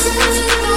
Everybody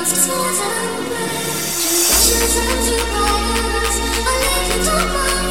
Just you. I let you to my